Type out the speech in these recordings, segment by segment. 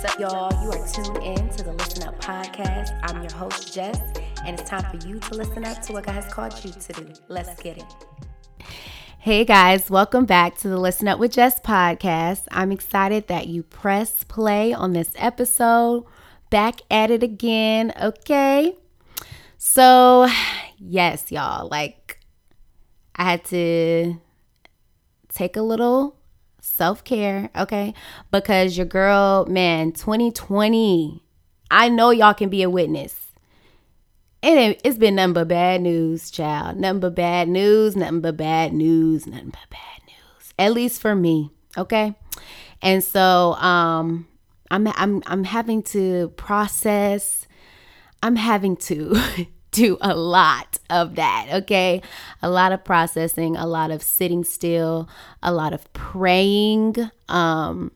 What's up, y'all? You are tuned in to the Listen Up podcast. I'm your host, Jess, and it's time for you to listen up to what God has called you to do. Let's get it. Hey guys, welcome back to the Listen Up with Jess podcast. I'm excited that you press play on this episode. Back at it again, okay? So, yes, y'all, like I had to take a little self care, okay? Because your girl, man, 2020, I know y'all can be a witness. And it, has been nothing but bad news, child. Nothing but bad news, nothing but bad news, nothing but bad news. At least for me, okay? And so um I'm I'm I'm having to process I'm having to do a lot of that, okay? A lot of processing, a lot of sitting still, a lot of praying. Um,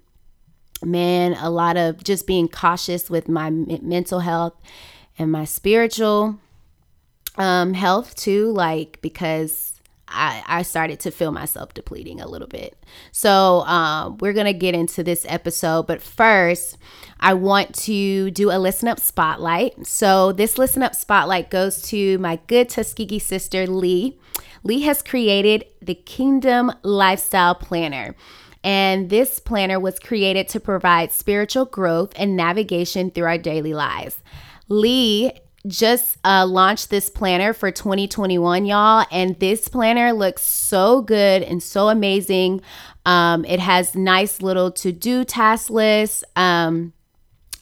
man, a lot of just being cautious with my mental health and my spiritual um, health too, like because I, I started to feel myself depleting a little bit. So um, we're going to get into this episode. But first, I want to do a listen up spotlight. So this listen up spotlight goes to my good Tuskegee sister, Lee. Lee has created the Kingdom Lifestyle Planner. And this planner was created to provide spiritual growth and navigation through our daily lives. Lee just uh, launched this planner for 2021, y'all. And this planner looks so good and so amazing. Um, it has nice little to do task lists. Um,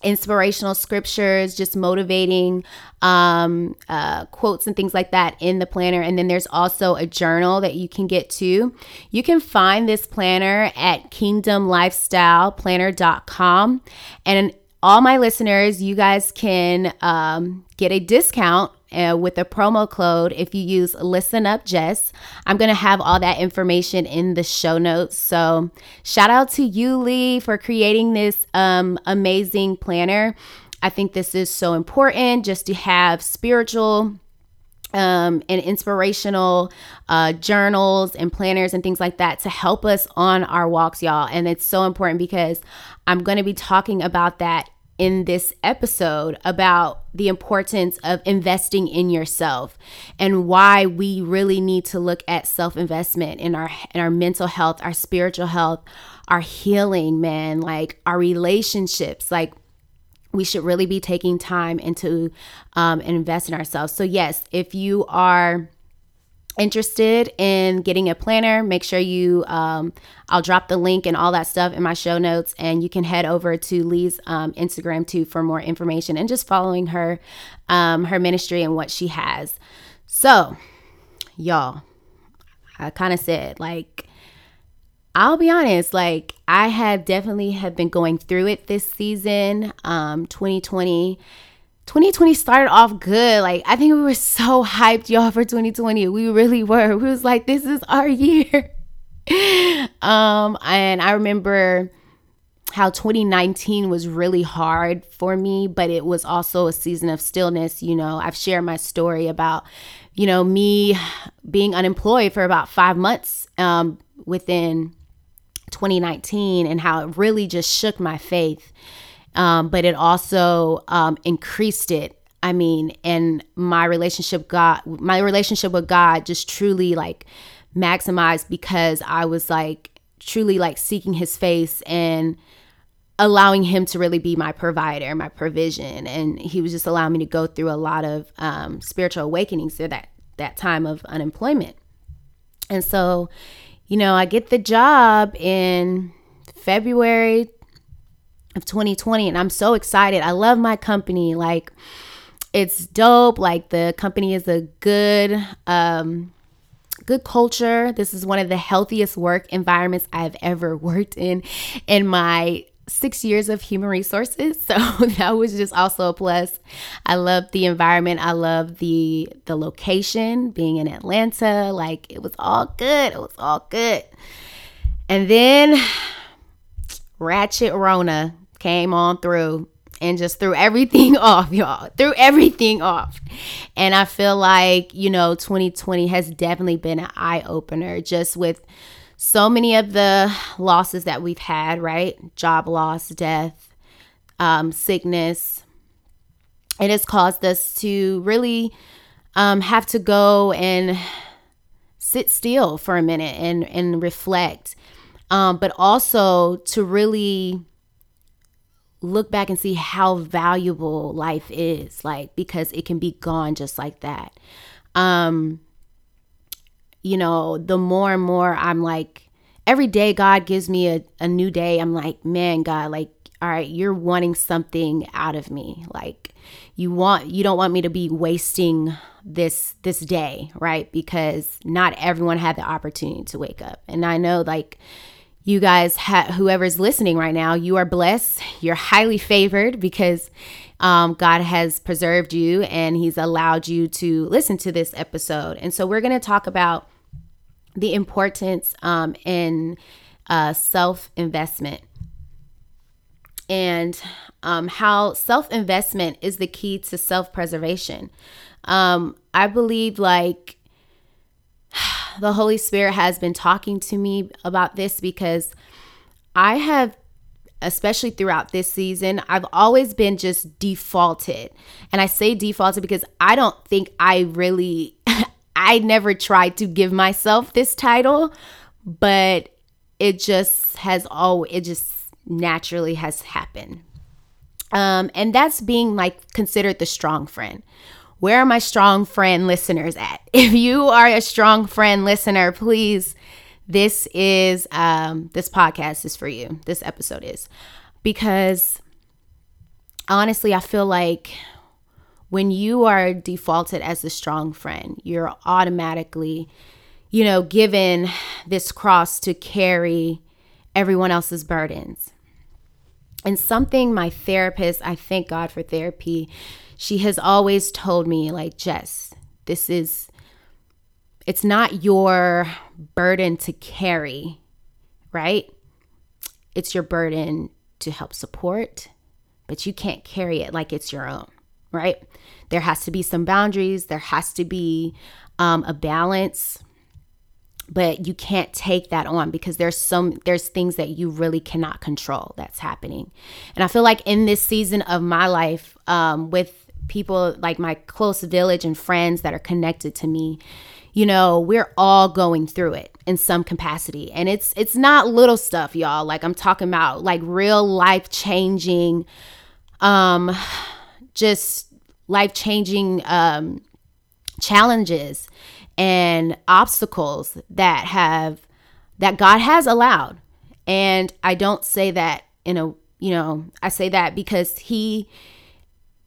inspirational scriptures, just motivating um, uh, quotes and things like that in the planner. And then there's also a journal that you can get to. You can find this planner at kingdomlifestyleplanner.com. And all my listeners, you guys can um, get a discount uh, with a promo code if you use Listen Up Jess. I'm going to have all that information in the show notes. So, shout out to you, Lee, for creating this um, amazing planner. I think this is so important just to have spiritual um, and inspirational uh, journals and planners and things like that to help us on our walks, y'all. And it's so important because I'm going to be talking about that in this episode about the importance of investing in yourself and why we really need to look at self-investment in our in our mental health, our spiritual health, our healing, man, like our relationships, like we should really be taking time into um, invest in ourselves. So yes, if you are interested in getting a planner, make sure you, um, I'll drop the link and all that stuff in my show notes, and you can head over to Lee's um, Instagram too for more information and just following her, um, her ministry and what she has. So, y'all, I kind of said like. I'll be honest, like I have definitely have been going through it this season. Um 2020 2020 started off good. Like, I think we were so hyped, y'all, for 2020. We really were. We was like, this is our year. um, and I remember how 2019 was really hard for me, but it was also a season of stillness. You know, I've shared my story about, you know, me being unemployed for about five months um, within 2019 and how it really just shook my faith um, but it also um, increased it. I mean, and my relationship God, my relationship with God, just truly like maximized because I was like truly like seeking His face and allowing Him to really be my provider, my provision, and He was just allowing me to go through a lot of um, spiritual awakenings at that that time of unemployment. And so, you know, I get the job in February of 2020 and I'm so excited. I love my company. Like it's dope. Like the company is a good um good culture. This is one of the healthiest work environments I've ever worked in in my 6 years of human resources. So that was just also a plus. I love the environment. I love the the location, being in Atlanta. Like it was all good. It was all good. And then Ratchet Rona came on through and just threw everything off, y'all. Threw everything off. And I feel like, you know, 2020 has definitely been an eye opener just with so many of the losses that we've had, right? Job loss, death, um, sickness. It has caused us to really um, have to go and sit still for a minute and, and reflect, um, but also to really look back and see how valuable life is, like, because it can be gone just like that. Um, you know, the more and more I'm like, every day God gives me a, a new day, I'm like, man, God, like, all right, you're wanting something out of me. Like, you want you don't want me to be wasting this this day right? Because not everyone had the opportunity to wake up. And i know like you guys ha- whoever's listening right now you are blessed. You're highly favored because um, god has preserved you and he's allowed you to listen to this episode. And so we're going to talk about the importance um, in uh, self investment and um, how self investment is the key to self preservation. Um, I believe like the Holy Spirit has been talking to me about this because I have, especially throughout this season, I've always been just defaulted. And I say defaulted because I don't think I really, I never tried to give myself this title, but it just has all, it just naturally has happened. Um, and that's being like considered the strong friend. Where are my strong friend listeners at? If you are a strong friend listener, please, this is um, this podcast is for you. This episode is because honestly, I feel like when you are defaulted as the strong friend, you're automatically, you know, given this cross to carry everyone else's burdens. And something my therapist, I thank God for therapy, she has always told me, like, Jess, this is, it's not your burden to carry, right? It's your burden to help support, but you can't carry it like it's your own, right? There has to be some boundaries, there has to be um, a balance. But you can't take that on because there's some there's things that you really cannot control that's happening. And i feel like in this season of my life um, with people like my close village and friends that are connected to me you know we're all going through it in some capacity. And it's it's not little stuff y'all. Like i'm talking about like real life changing um just life changing um challenges and obstacles that have that God has allowed. And I don't say that in a, you know, I say that because he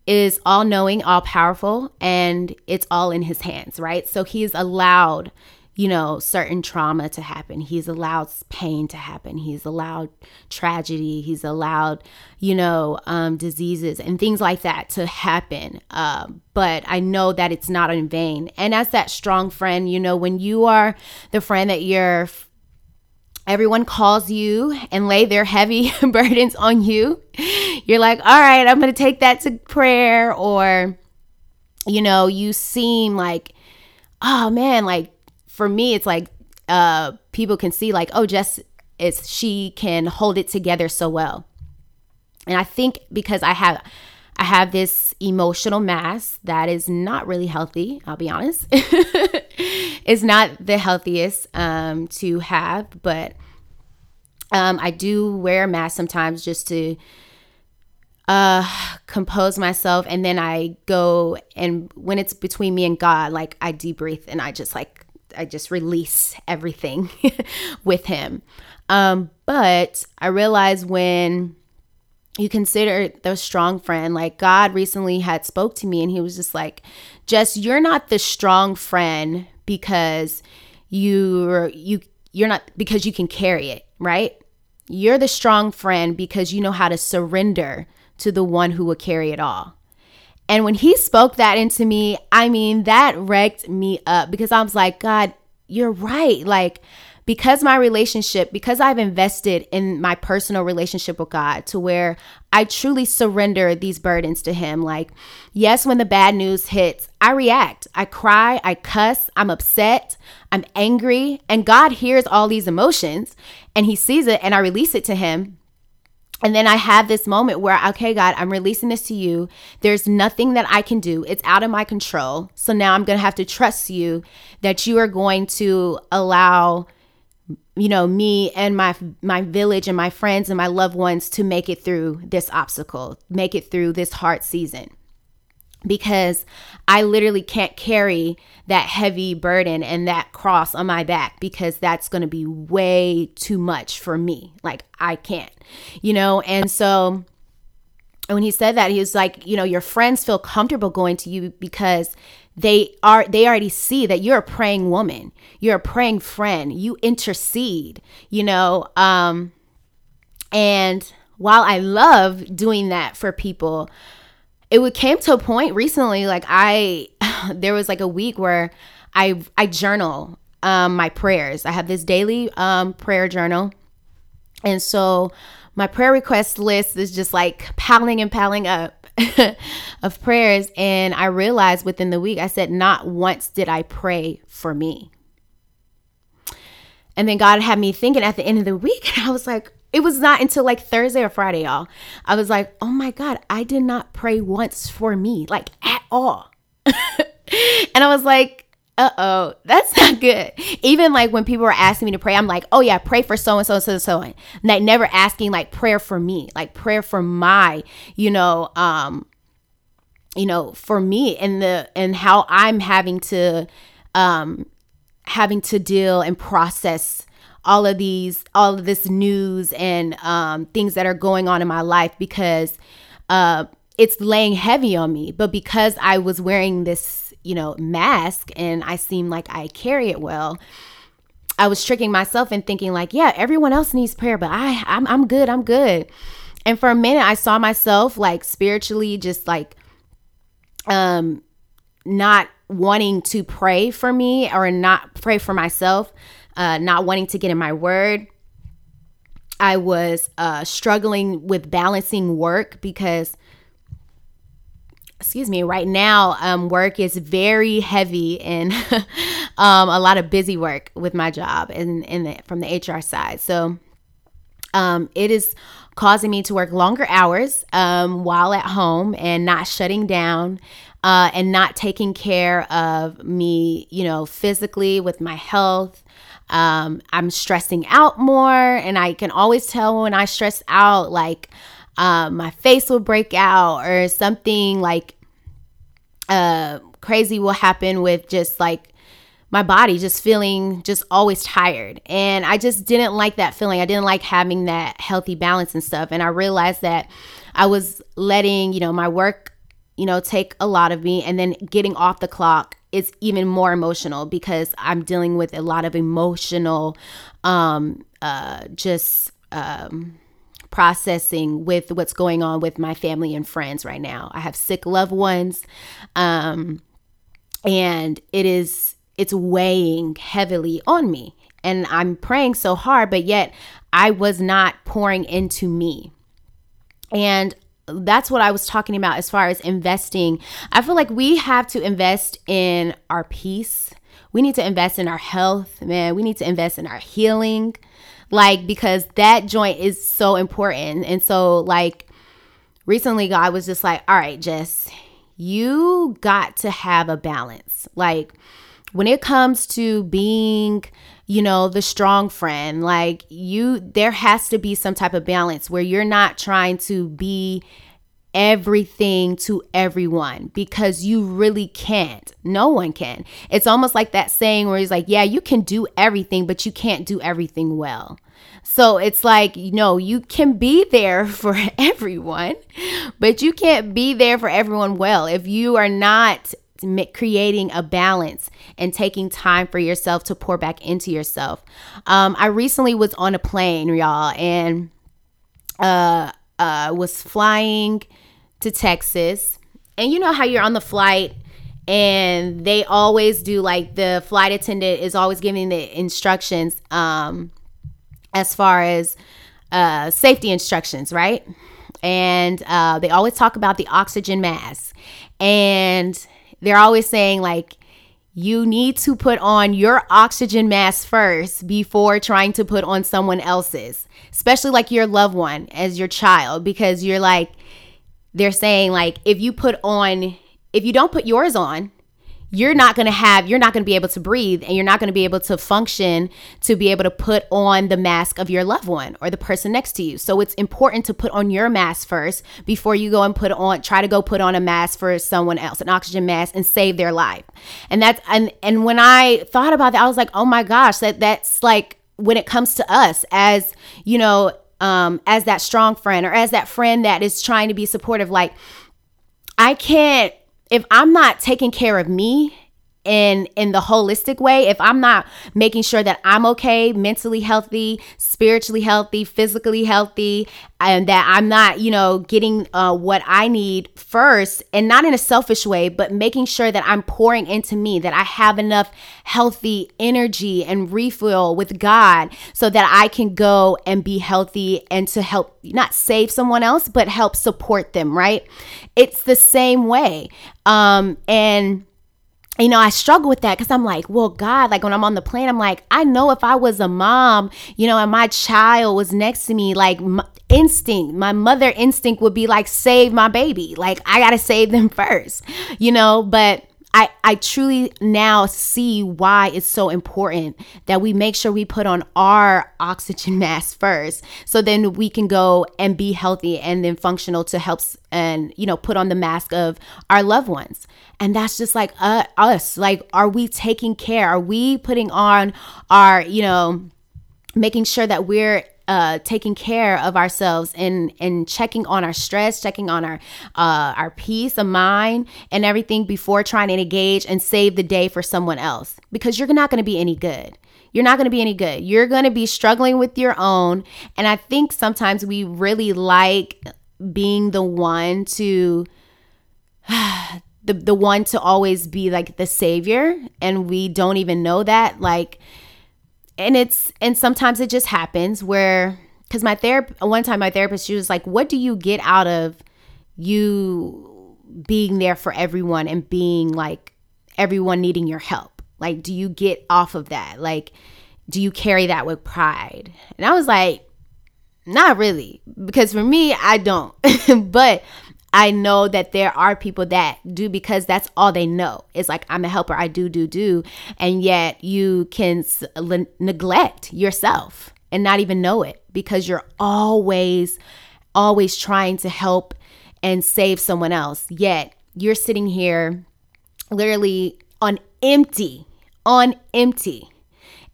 is all knowing, all powerful, and it's all in his hands, right? So he's allowed you know, certain trauma to happen. He's allowed pain to happen. He's allowed tragedy. He's allowed, you know, um, diseases and things like that to happen. Uh, but I know that it's not in vain. And as that strong friend, you know, when you are the friend that you're, everyone calls you and lay their heavy burdens on you, you're like, all right, I'm going to take that to prayer. Or, you know, you seem like, oh man, like for me, it's like uh, people can see like, oh, Jess is she can hold it together so well. And I think because I have I have this emotional mass that is not really healthy, I'll be honest. it's not the healthiest um, to have, but um, I do wear a mask sometimes just to uh compose myself and then I go and when it's between me and God, like I debrief and I just like I just release everything with him. Um, but I realized when you consider the strong friend, like God recently had spoke to me and he was just like, Jess, you're not the strong friend because you're you you're not because you can carry it, right? You're the strong friend because you know how to surrender to the one who will carry it all. And when he spoke that into me, I mean, that wrecked me up because I was like, God, you're right. Like, because my relationship, because I've invested in my personal relationship with God to where I truly surrender these burdens to Him. Like, yes, when the bad news hits, I react. I cry, I cuss, I'm upset, I'm angry. And God hears all these emotions and He sees it and I release it to Him. And then I have this moment where, okay, God, I'm releasing this to you. There's nothing that I can do. It's out of my control. So now I'm going to have to trust you that you are going to allow you know me and my my village and my friends and my loved ones to make it through this obstacle make it through this hard season because I literally can't carry that heavy burden and that cross on my back because that's going to be way too much for me. Like, I can't, you know? And so when he said that, he was like, you know, your friends feel comfortable going to you because they are they already see that you're a praying woman you're a praying friend you intercede you know um and while i love doing that for people it came to a point recently like i there was like a week where i i journal um my prayers. I have this daily um prayer journal. And so my prayer request list is just like piling and piling up of prayers. And i realized within the week i said not once did i pray for me. And then god had me thinking at the end of the week and i was like it was not until like Thursday or Friday, y'all. I was like, oh my God, I did not pray once for me, like at all. and I was like, uh oh, that's not good. Even like when people were asking me to pray, I'm like, oh yeah, pray for so and so and so and so. And like never asking like prayer for me, like prayer for my, you know, um, you know, for me and the and how I'm having to um having to deal and process all of these all of this news and um, things that are going on in my life because uh, it's laying heavy on me. But because i was wearing this you know mask and i seem like i carry it well i was tricking myself and thinking like yeah everyone else needs prayer but i i'm, I'm good i'm good. And for a minute i saw myself like spiritually just like um not wanting to pray for me or not pray for myself uh, not wanting to get in my word. I was uh, struggling with balancing work because, excuse me, right now um, work is very heavy and um, a lot of busy work with my job and, and from the HR side. So um, it is causing me to work longer hours um, while at home and not shutting down uh, and not taking care of me, you know, physically with my health um, I'm stressing out more, and I can always tell when I stress out, like um, my face will break out or something like uh, crazy will happen with just like my body just feeling just always tired. And I just didn't like that feeling. I didn't like having that healthy balance and stuff. And I realized that I was letting, you know, my work, you know, take a lot of me and then getting off the clock it's even more emotional because I'm dealing with a lot of emotional, um, uh, just um, processing with what's going on with my family and friends right now. I have sick loved ones, um, and it is it's weighing heavily on me. And I'm praying so hard, but yet I was not pouring into me. And that's what I was talking about as far as investing. I feel like we have to invest in our peace. We need to invest in our health, man. We need to invest in our healing. Like, because that joint is so important. And so, like, recently, God was just like, all right, Jess, you got to have a balance. Like, when it comes to being you know, the strong friend. Like you, there has to be some type of balance where you're not trying to be everything to everyone because you really can't. No one can. It's almost like that saying where he's like, yeah, you can do everything, but you can't do everything well. So it's like, you know, you can be there for everyone, but you can't be there for everyone well. If you are not creating a balance and taking time for yourself to pour back into yourself. Um, I recently was on a plane, y'all, and uh, uh, was flying to Texas. And you know how you're on the flight and they always do like the flight attendant is always giving the instructions um, as far as uh, safety instructions, right? And uh, they always talk about the oxygen mask. And they're always saying like you need to put on your oxygen mask first before trying to put on someone else's, especially like your loved one as your child, because you're like, they're saying, like, if you put on, if you don't put yours on, you're not going to have you're not going to be able to breathe and you're not going to be able to function to be able to put on the mask of your loved one or the person next to you. So it's important to put on your mask first before you go and put on try to go put on a mask for someone else an oxygen mask and save their life. And that's and and when i thought about that i was like oh my gosh that that's like when it comes to us as you know um as that strong friend or as that friend that is trying to be supportive like i can't if I'm not taking care of me in in the holistic way if i'm not making sure that i'm okay mentally healthy spiritually healthy physically healthy and that i'm not you know getting uh, what i need first and not in a selfish way but making sure that i'm pouring into me that i have enough healthy energy and refill with god so that i can go and be healthy and to help not save someone else but help support them right? It's the same way. Um and you know, I struggle with that because I'm like, well, God, like when I'm on the plane, I'm like, I know if I was a mom, you know, and my child was next to me, like instinct, my mother instinct would be like, save my baby. Like, I got to save them first, you know, but I, I truly now see why it's so important that we make sure we put on our oxygen mask first so then we can go and be healthy and then functional to help and you know put on the mask of our loved ones. And that's just like uh, us. Like are we taking care? Are we putting on our you know making sure that we're uh, taking care of ourselves and and checking on our stress, checking on our uh, our peace of mind and everything before trying to engage and save the day for someone else because you're not going to be any good. You're not going to be any good. You're going to be struggling with your own. And I think sometimes we really like being the one to the the one to always be like the savior and we don't even know that like and it's and sometimes it just happens where because my therapist one time my therapist she was like what do you get out of you being there for everyone and being like everyone needing your help? Like do you get off of that? Like do you carry that with pride? And i was like not really because for me i don't. But I know that there are people that do because that's all they know. It's like, I'm a helper, I do, do, do. And yet you can l- neglect yourself and not even know it because you're always, always trying to help and save someone else. Yet you're sitting here literally on empty, on empty.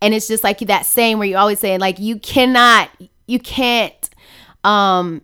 And it's just like that saying where you're always saying, like, you cannot, you can't, um,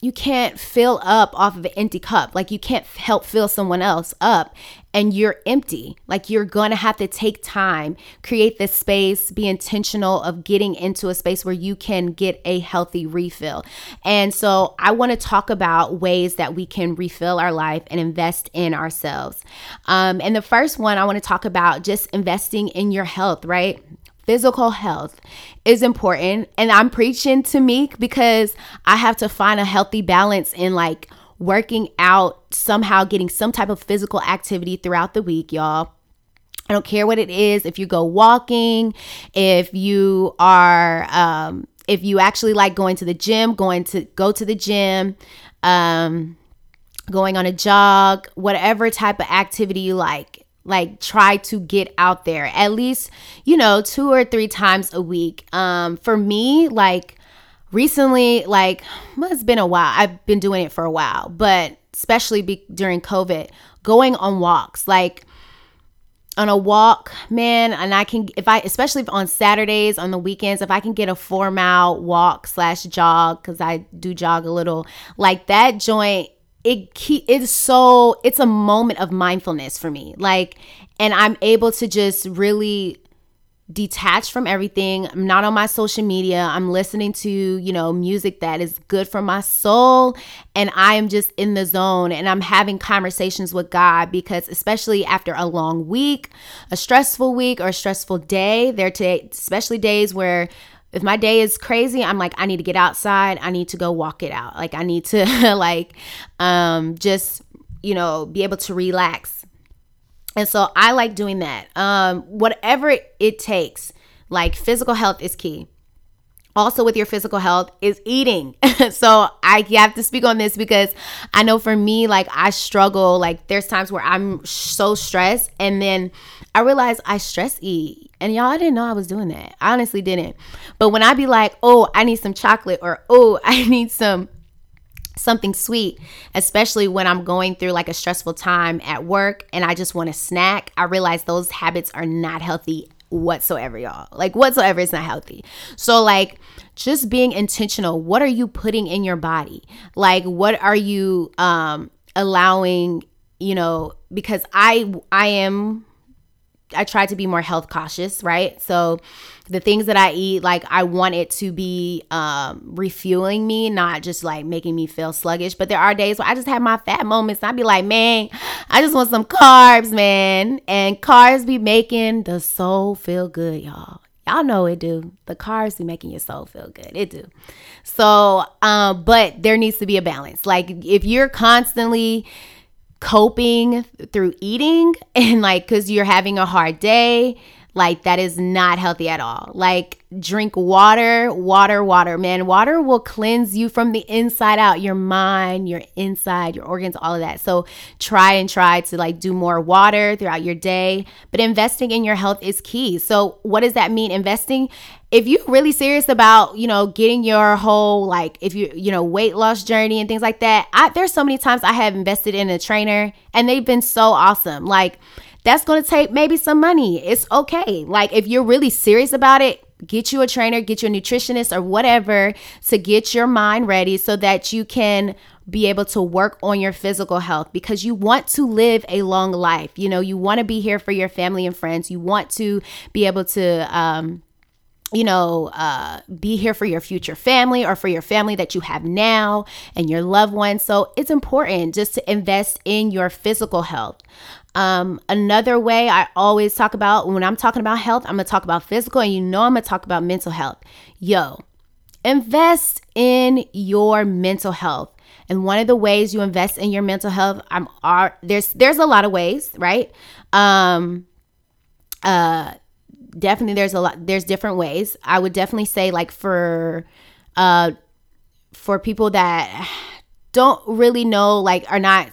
you can't fill up off of an empty cup. Like you can't help fill someone else up and you're empty. Like you're going to have to take time, create this space, be intentional of getting into a space where you can get a healthy refill. And so I want to talk about ways that we can refill our life and invest in ourselves. Um, and the first one I want to talk about just investing in your health, right? Physical health is important. And I'm preaching to Meek because I have to find a healthy balance in like working out, somehow getting some type of physical activity throughout the week, y'all. I don't care what it is. If you go walking, if you are, um, if you actually like going to the gym, going to go to the gym, um, going on a jog, whatever type of activity you like like try to get out there at least you know two or three times a week. Um for me like recently like well, it's been a while. I've been doing it for a while but especially be- during covid going on walks like on a walk man and i can if i especially on saturdays on the weekends if i can get a four mile walk slash jog because i do jog a little like that joint it keep it's so it's a moment of mindfulness for me. Like and i'm able to just really detach from everything. I'm not on my social media. I'm listening to you know music that is good for my soul. And i am just in the zone and i'm having conversations with god because especially after a long week a stressful week or a stressful day there today especially days where if my day is crazy i'm like i need to get outside i need to go walk it out like i need to like um just you know be able to relax And so I like doing that. Um, whatever it takes, like physical health is key. Also, with your physical health, is eating. so I have to speak on this because I know for me, like I struggle. Like there's times where I'm so stressed, and then I realized I stress eat. And y'all, I didn't know I was doing that. I honestly didn't. But when I be like, oh, I need some chocolate, or oh, I need some something sweet, especially when I'm going through like a stressful time at work and I just want a snack, I realize those habits are not healthy whatsoever, y'all. Like, whatsoever, is not healthy. So, like, just being intentional. What are you putting in your body? Like, what are you um allowing, you know, because I I am I try to be more health cautious, right? So the things that I eat, like I want it to be um, refueling me, not just like making me feel sluggish. But there are days where I just have my fat moments. And I be like, man, I just want some carbs, man. And carbs be making the soul feel good, y'all. Y'all know it do. The carbs be making your soul feel good. It do. So, um, but there needs to be a balance. Like if you're constantly coping through eating and like because you're having a hard day like that is not healthy at all. Like drink water water water man. Water will cleanse you from the inside out your mind your inside your organs all of that. So try and try to like do more water throughout your day. But investing in your health is key. So what does that mean? Investing if you're really serious about you know getting your whole like if you you know weight loss journey and things like that I, there's so many times i have invested in a trainer and they've been so awesome. Like that's going to take maybe some money it's okay like if you're really serious about it get you a trainer get you a nutritionist or whatever to get your mind ready so that you can be able to work on your physical health because you want to live a long life you know you want to be here for your family and friends you want to be able to um you know, uh, be here for your future family or for your family that you have now and your loved ones. So it's important just to invest in your physical health. Um, another way I always talk about when I'm talking about health, I'm gonna talk about physical, and you know I'm gonna talk about mental health. Yo, invest in your mental health. And one of the ways you invest in your mental health, I'm are there's there's a lot of ways, right? Um, uh definitely there's a lot there's different ways i would definitely say like for uh for people that don't really know like are not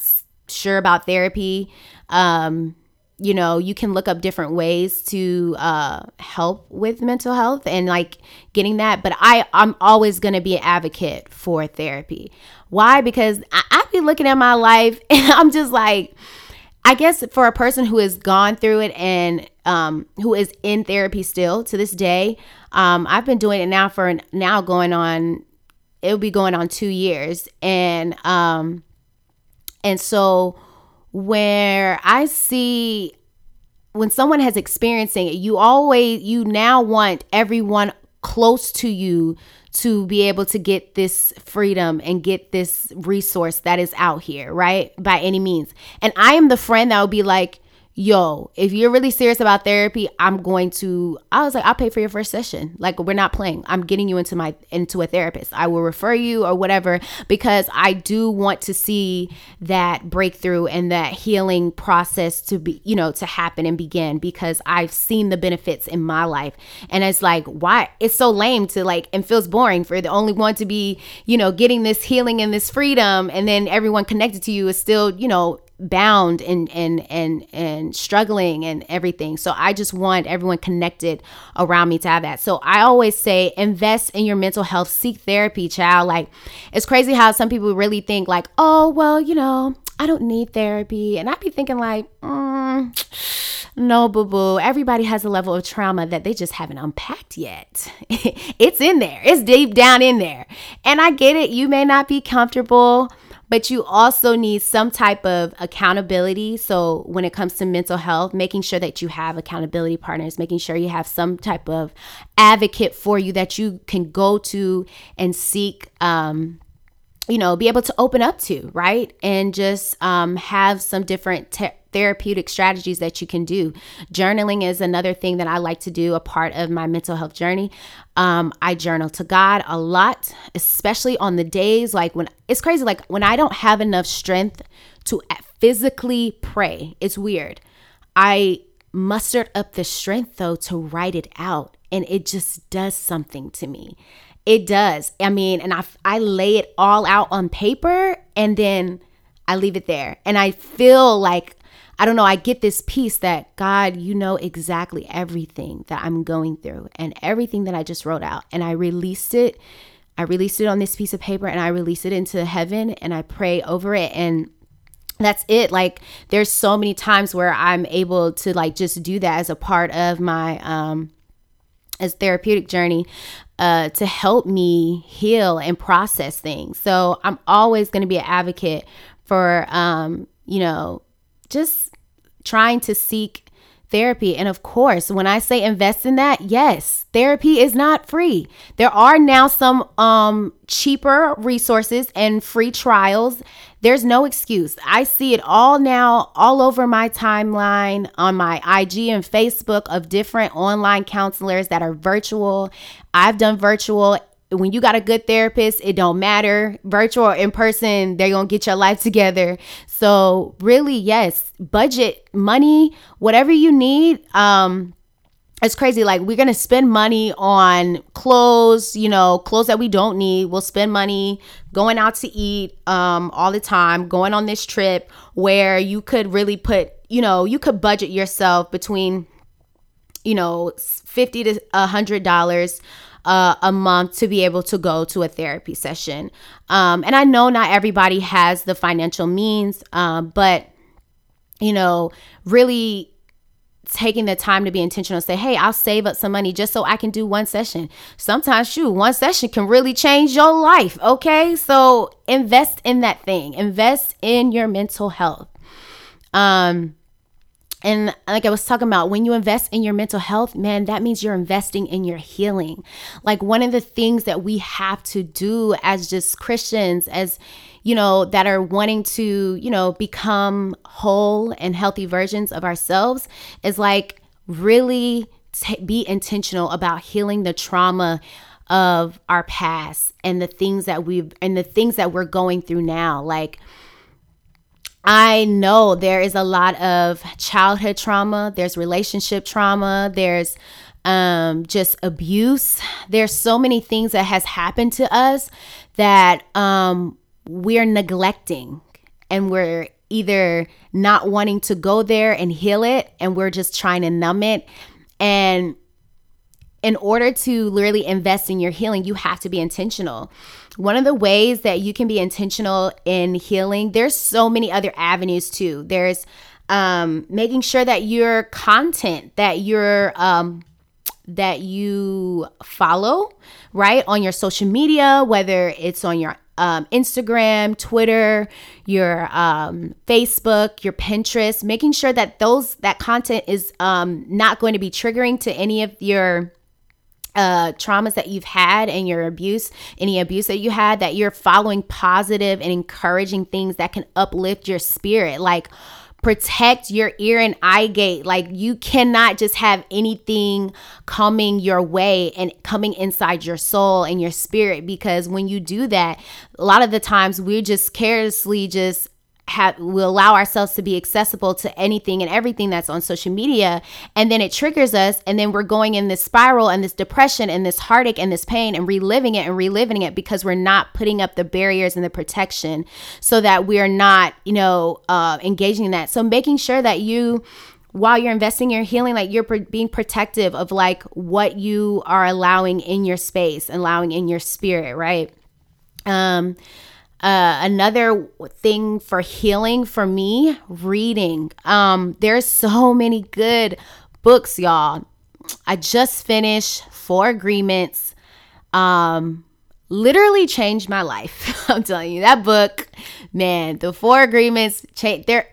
sure about therapy um you know you can look up different ways to uh help with mental health and like getting that but i i'm always going to be an advocate for therapy why because I, I be looking at my life and i'm just like I guess for a person who has gone through it and um, who is in therapy still to this day, um, I've been doing it now for now going on. It'll be going on two years, and um, and so where I see when someone has experiencing it, you always you now want everyone close to you to be able to get this freedom and get this resource that is out here, right? By any means. And I am the friend that would be like, yo, if you're really serious about therapy, I'm going to I was like, I'll pay for your first session. Like we're not playing. I'm getting you into my into a therapist. I will refer you or whatever because I do want to see that breakthrough and that healing process to be, you know, to happen and begin because I've seen the benefits in my life. And it's like, why it's so lame to like and feels boring for the only one to be, you know, getting this healing and this freedom and then everyone connected to you is still, you know, bound and and and and struggling and everything. So I just want everyone connected around me to have that. So I always say invest in your mental health, seek therapy, child. Like it's crazy how some people really think like, "Oh, well, you know, I don't need therapy." And I'd be thinking like, mm, no, boo boo. Everybody has a level of trauma that they just haven't unpacked yet. it's in there, it's deep down in there. And I get it. You may not be comfortable but you also need some type of accountability. So, when it comes to mental health, making sure that you have accountability partners, making sure you have some type of advocate for you that you can go to and seek um, you know, be able to open up to, right? And just um, have some different te- therapeutic strategies that you can do. Journaling is another thing that I like to do, a part of my mental health journey. Um, I journal to God a lot, especially on the days like when it's crazy, like when I don't have enough strength to physically pray. It's weird. I mustered up the strength though to write it out and it just does something to me. It does. I mean, and I I lay it all out on paper and then I leave it there. And I feel like I don't know, I get this peace that God, you know exactly everything that I'm going through and everything that I just wrote out. And I released it. I released it on this piece of paper and I release it into heaven and I pray over it. And that's it. Like there's so many times where I'm able to like just do that as a part of my um as therapeutic journey uh, to help me heal and process things. So I'm always going to be an advocate for, um, you know, just trying to seek therapy. And of course, when I say invest in that, yes, therapy is not free. There are now some um, cheaper resources and free trials. There's no excuse. I see it all now, all over my timeline on my IG and Facebook of different online counselors that are virtual. I've done virtual when you got a good therapist, it don't matter, virtual or in person, they're going to get your life together. So, really, yes, budget money, whatever you need. Um it's crazy like we're going to spend money on clothes, you know, clothes that we don't need. We'll spend money going out to eat um all the time, going on this trip where you could really put, you know, you could budget yourself between you know, 50 to a hundred dollars uh, a month to be able to go to a therapy session. Um, and I know not everybody has the financial means, um, but you know, really taking the time to be intentional say hey i'll save up some money just so i can do one session. Sometimes shoot one session can really change your life okay? So invest in that thing. Invest in your mental health. Um and like I was talking about, when you invest in your mental health, man, that means you're investing in your healing. Like one of the things that we have to do as just Christians, as you know, that are wanting to, you know, become whole and healthy versions of ourselves is like really t- be intentional about healing the trauma of our past and the things that we've and the things that we're going through now. Like, I know there is a lot of childhood trauma, there's relationship trauma, there's um, just abuse. There's so many things that has happened to us that um, we're neglecting and we're either not wanting to go there and heal it and we're just trying to numb it. And in order to literally invest in your healing, you have to be intentional one of the ways that you can be intentional in healing, there's so many other avenues too. There's um, making sure that your content that you're um, that you follow right on your social media, whether it's on your um, Instagram, Twitter, your um, Facebook, your Pinterest, making sure that those that content is um, not going to be triggering to any of your uh, traumas that you've had and your abuse, any abuse that you had, that you're following positive and encouraging things that can uplift your spirit. Like, protect your ear and eye gate. Like, you cannot just have anything coming your way and coming inside your soul and your spirit because when you do that, a lot of the times we're just carelessly just have we allow ourselves to be accessible to anything and everything that's on social media. And then it triggers us and then we're going in this spiral and this depression and this heartache and this pain and reliving it and reliving it because we're not putting up the barriers and the protection so that we're not you know uh, engaging in that. So making sure that you while you're investing your healing like you're being protective of like what you are allowing in your space allowing in your spirit right? Um uh, another thing for healing for me, reading. Um, there's so many good books, y'all. I just finished Four Agreements. Um, literally changed my life. I'm telling you, that book, man, the Four Agreements changed. There,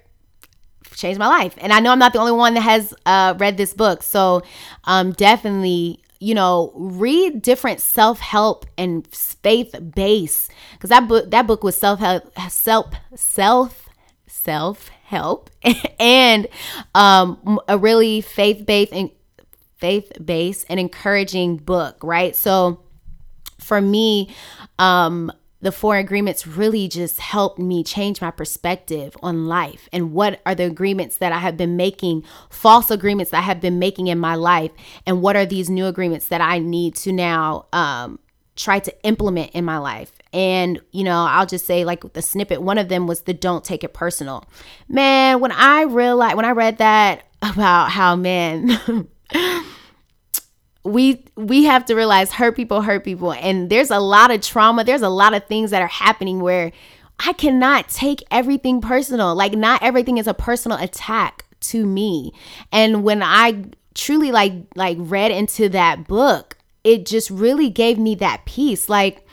changed my life. And I know I'm not the only one that has uh, read this book. So um, definitely you know, read different self-help and faith-based because that book that book was self-help self self self-help and um a really faith-based and faith-based and encouraging book, right? So for me, um the four agreements really just helped me change my perspective on life and what are the agreements that I have been making, false agreements that I have been making in my life, and what are these new agreements that I need to now um, try to implement in my life. And, you know, I'll just say, like the snippet, one of them was the don't take it personal. Man, when I realized, when I read that about how, man, we we have to realize hurt people hurt people. And there's a lot of trauma. There's a lot of things that are happening where i cannot take everything personal. Like not everything is a personal attack to me. And when i truly like like read into that book it just really gave me that peace. Like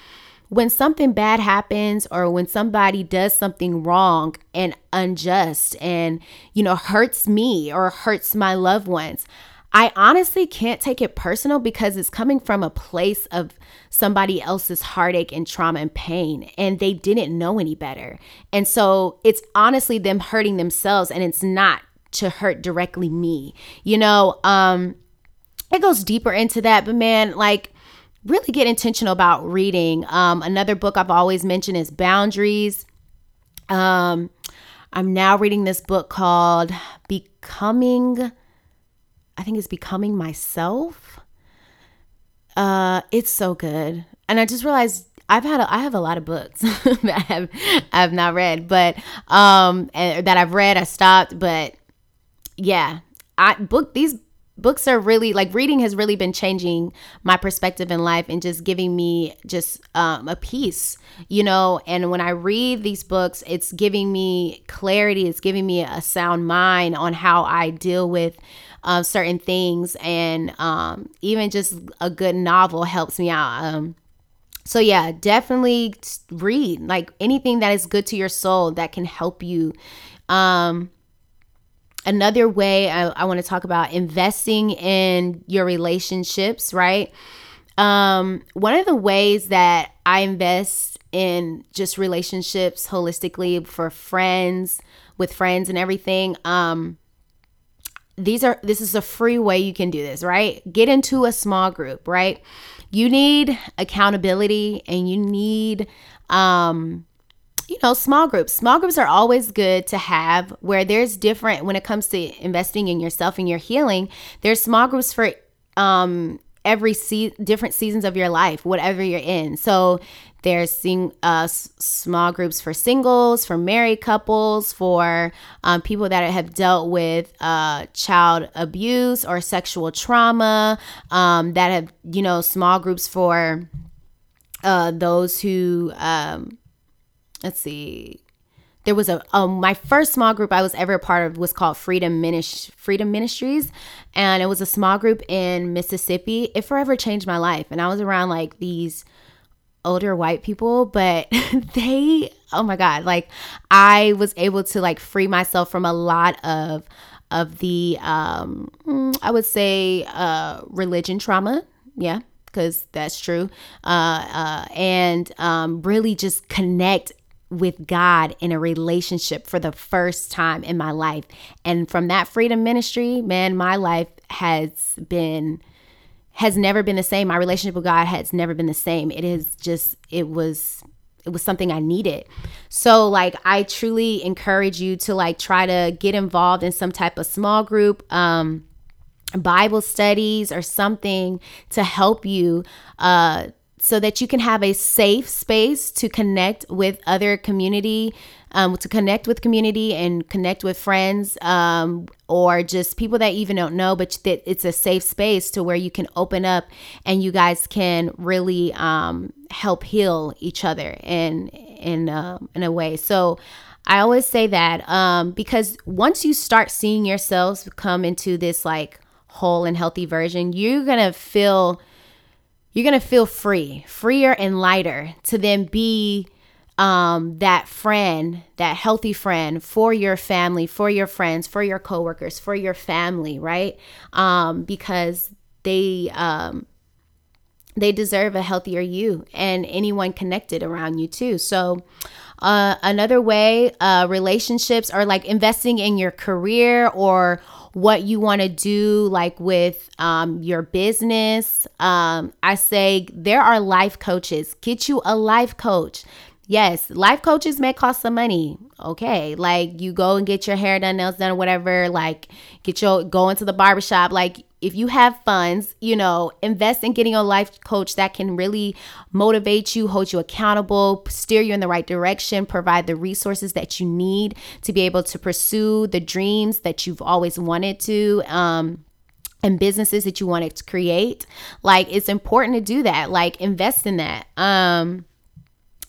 when something bad happens or when somebody does something wrong and unjust and you know hurts me or hurts my loved ones I honestly can't take it personal because it's coming from a place of somebody else's heartache and trauma and pain, and they didn't know any better. And so it's honestly them hurting themselves, and it's not to hurt directly me. You know, um, it goes deeper into that, but man, like, really get intentional about reading. Um, another book I've always mentioned is Boundaries. Um, I'm now reading this book called Becoming I think it's Becoming Myself. Uh, it's so good. And I just realized I've had a, I have a lot of books that I have I have not read, but um and, that I've read, I stopped, but yeah, I book these books are really like reading has really been changing my perspective in life and just giving me just um, a peace you know and when i read these books it's giving me clarity it's giving me a sound mind on how i deal with uh, certain things and um, even just a good novel helps me out um, so yeah definitely read like anything that is good to your soul that can help you um, another way I, I want to talk about investing in your relationships, right? Um, one of the ways that I invest in just relationships holistically for friends, with friends and everything, um, these are this is a free way you can do this, right? Get into a small group, right? You need accountability and you need um you know, small groups. Small groups are always good to have where there's different when it comes to investing in yourself and your healing. There's small groups for um every se- different seasons of your life, whatever you're in. So there's sing, uh, small groups for singles, for married couples, for um, people that have dealt with uh, child abuse or sexual trauma, um, that have, you know, small groups for uh, those who um, let's see there was a um, my first small group I was ever a part of was called Freedom Minis- Freedom Ministries, and it was a small group in Mississippi. It forever changed my life, and I was around like these older white people, but they oh my god, like I was able to like free myself from a lot of of the um mm, I would say uh religion trauma, yeah, because that's true. Uh, uh, and um, really just connect with God in a relationship for the first time in my life. And from that freedom ministry, man, my life has been has never been the same. My relationship with God has never been the same. It is just it was it was something I needed. So like I truly encourage you to like try to get involved in some type of small group um Bible studies or something to help you uh so that you can have a safe space to connect with other community, um, to connect with community and connect with friends, um, or just people that even don't know, but that it's a safe space to where you can open up and you guys can really um, help heal each other in in uh, in a way. So. I always say that um, because once you start seeing yourselves come into this like whole and healthy version, you're gonna feel you're going to feel free, freer and lighter to then be um, that friend, that healthy friend for your family, for your friends, for your coworkers, for your family, right? Um, because they um, they deserve a healthier you and anyone connected around you too. So. Uh, another way, uh, relationships are like investing in your career or what you want to do, like with um, your business, um, I say there are life coaches. Get you a life coach. Yes, life coaches may cost some money. Okay. Like you go and get your hair done, nails done, whatever, like get your go into the barbershop. Like if you have funds, you know, invest in getting a life coach that can really motivate you, hold you accountable, steer you in the right direction, provide the resources that you need to be able to pursue the dreams that you've always wanted to. Um, and businesses that you want to create like it's important to do that like invest in that um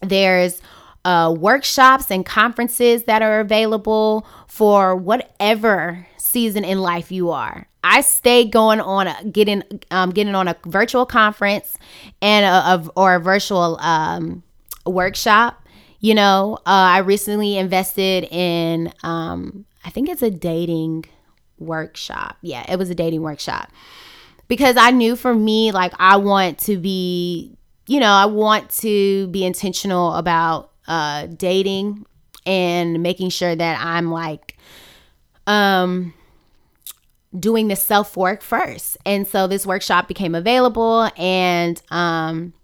there's uh, workshops and conferences that are available for whatever season in life you are. I stay going on a, getting um, getting on a virtual conference and or a virtual um, workshop. You know, uh, I recently invested in um, I think it's a dating workshop. Yeah, it was a dating workshop because I knew for me like I want to be you know, I want to be intentional about uh, dating and making sure that I'm like um, doing the self work first. And so this workshop became available and um,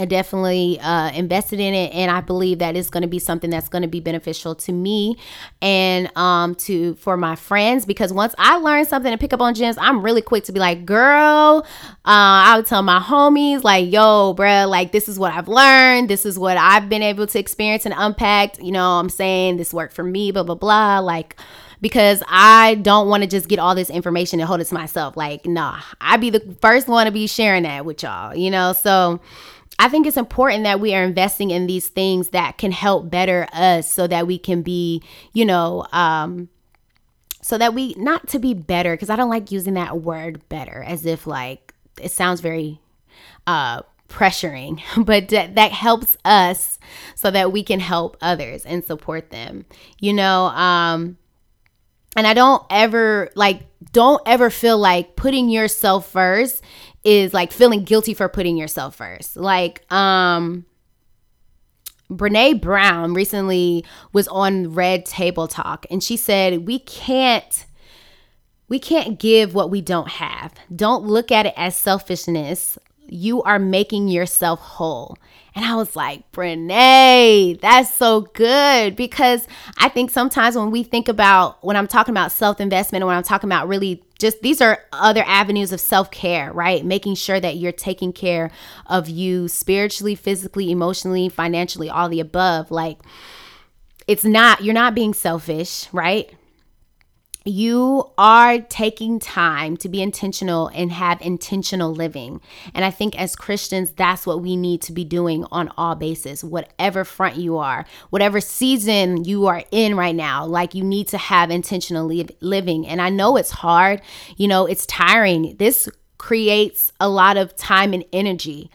I definitely uh, invested in it, and I believe that it's going to be something that's going to be beneficial to me and um, to for my friends. Because once I learn something and pick up on gems, I'm really quick to be like, "Girl," uh, I would tell my homies like, "Yo, bruh, like this is what I've learned. This is what I've been able to experience and unpack. You know, I'm saying this worked for me. Blah blah blah. Like." Because I don't want to just get all this information and hold it to myself. Like, nah, I'd be the first one to be sharing that with y'all, you know? So I think it's important that we are investing in these things that can help better us so that we can be, you know, um, so that we not to be better because I don't like using that word better as if like it sounds very uh pressuring, but that, that helps us so that we can help others and support them. You know, um and I don't ever like don't ever feel like putting yourself first is like feeling guilty for putting yourself first. Like, um, Brene Brown recently was on Red Table Talk and she said, We can't. We can't give what we don't have. Don't look at it as selfishness. You are making yourself whole. And I was like, Brene, that's so good because I think sometimes when we think about when I'm talking about self investment and when I'm talking about really just these are other avenues of self care, right? Making sure that you're taking care of you spiritually, physically, emotionally, financially, all the above. Like, it's not, you're not being selfish, right? You are taking time to be intentional and have intentional living. And I think as Christians, that's what we need to be doing on all bases, whatever front you are, whatever season you are in right now. Like you need to have intentional li- living. And I know it's hard, you know, it's tiring. This creates a lot of time and energy.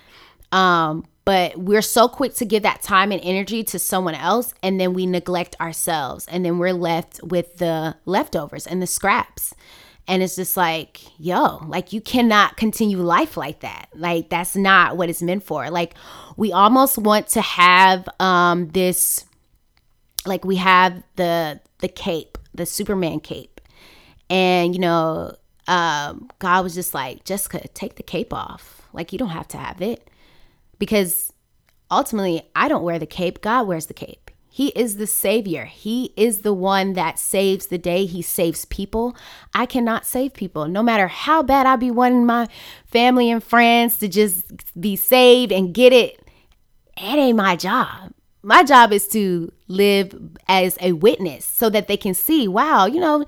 Um, but we're so quick to give that time and energy to someone else and then we neglect ourselves and then we're left with the leftovers and the scraps. And it's just like yo like you cannot continue life like that. Like that's not what it's meant for. Like we almost want to have um this like we have the the cape the superman cape. And you know um god was just like jessica take the cape off. Like you don't have to have it because ultimately, I don't wear the cape, God wears the cape. He is the Savior. He is the one that saves the day. He saves people. I cannot save people. No matter how bad I be wanting my family and friends to just be saved and get it, it ain't my job. My job is to live as a witness so that they can see, wow, you know,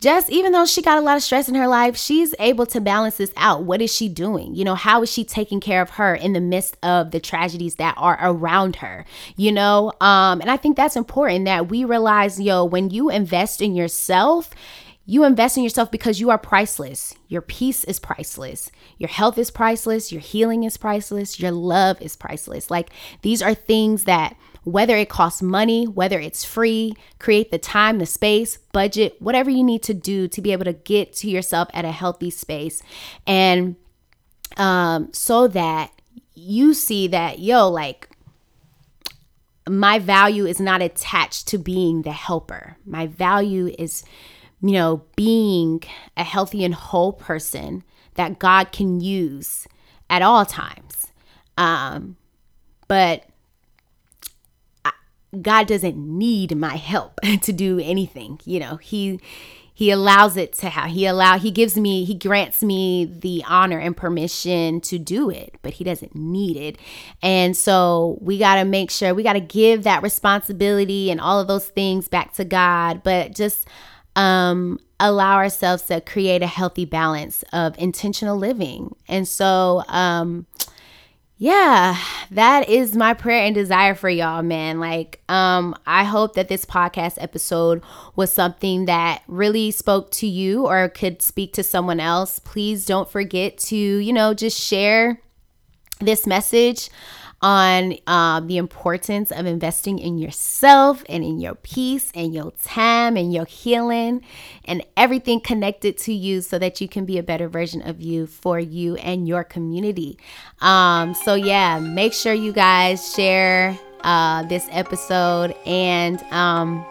just even though she got a lot of stress in her life, she's able to balance this out. What is she doing? You know, how is she taking care of her in the midst of the tragedies that are around her? You know, um, and I think that's important that we realize, yo, when you invest in yourself, you invest in yourself because you are priceless. Your peace is priceless. Your health is priceless. Your healing is priceless. Your love is priceless. Like these are things that whether it costs money, whether it's free, create the time, the space, budget, whatever you need to do to be able to get to yourself at a healthy space. And um, so that you see that, yo, like, my value is not attached to being the helper. My value is you know, being a healthy and whole person that God can use at all times. Um, but God doesn't need my help to do anything. You know, He he allows it to have he allow he gives me he grants me the honor and permission to do it but he doesn't need it. And so we got to make sure we got to give that responsibility and all of those things back to god but just um allow ourselves to create a healthy balance of intentional living. And so um yeah, that is my prayer and desire for y'all, man. Like, um, I hope that this podcast episode was something that really spoke to you or could speak to someone else. Please don't forget to, you know, just share this message on um, the importance of investing in yourself and in your peace and your time and your healing and everything connected to you so that you can be a better version of you for you and your community. Um, so, yeah, make sure you guys share uh, this episode and um,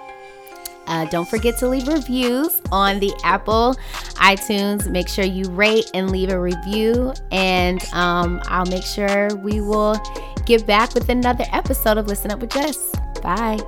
uh, don't forget to leave reviews on the Apple iTunes. Make sure you rate and leave a review, and um, I'll make sure we will get back with another episode of Listen Up with Jess. Bye.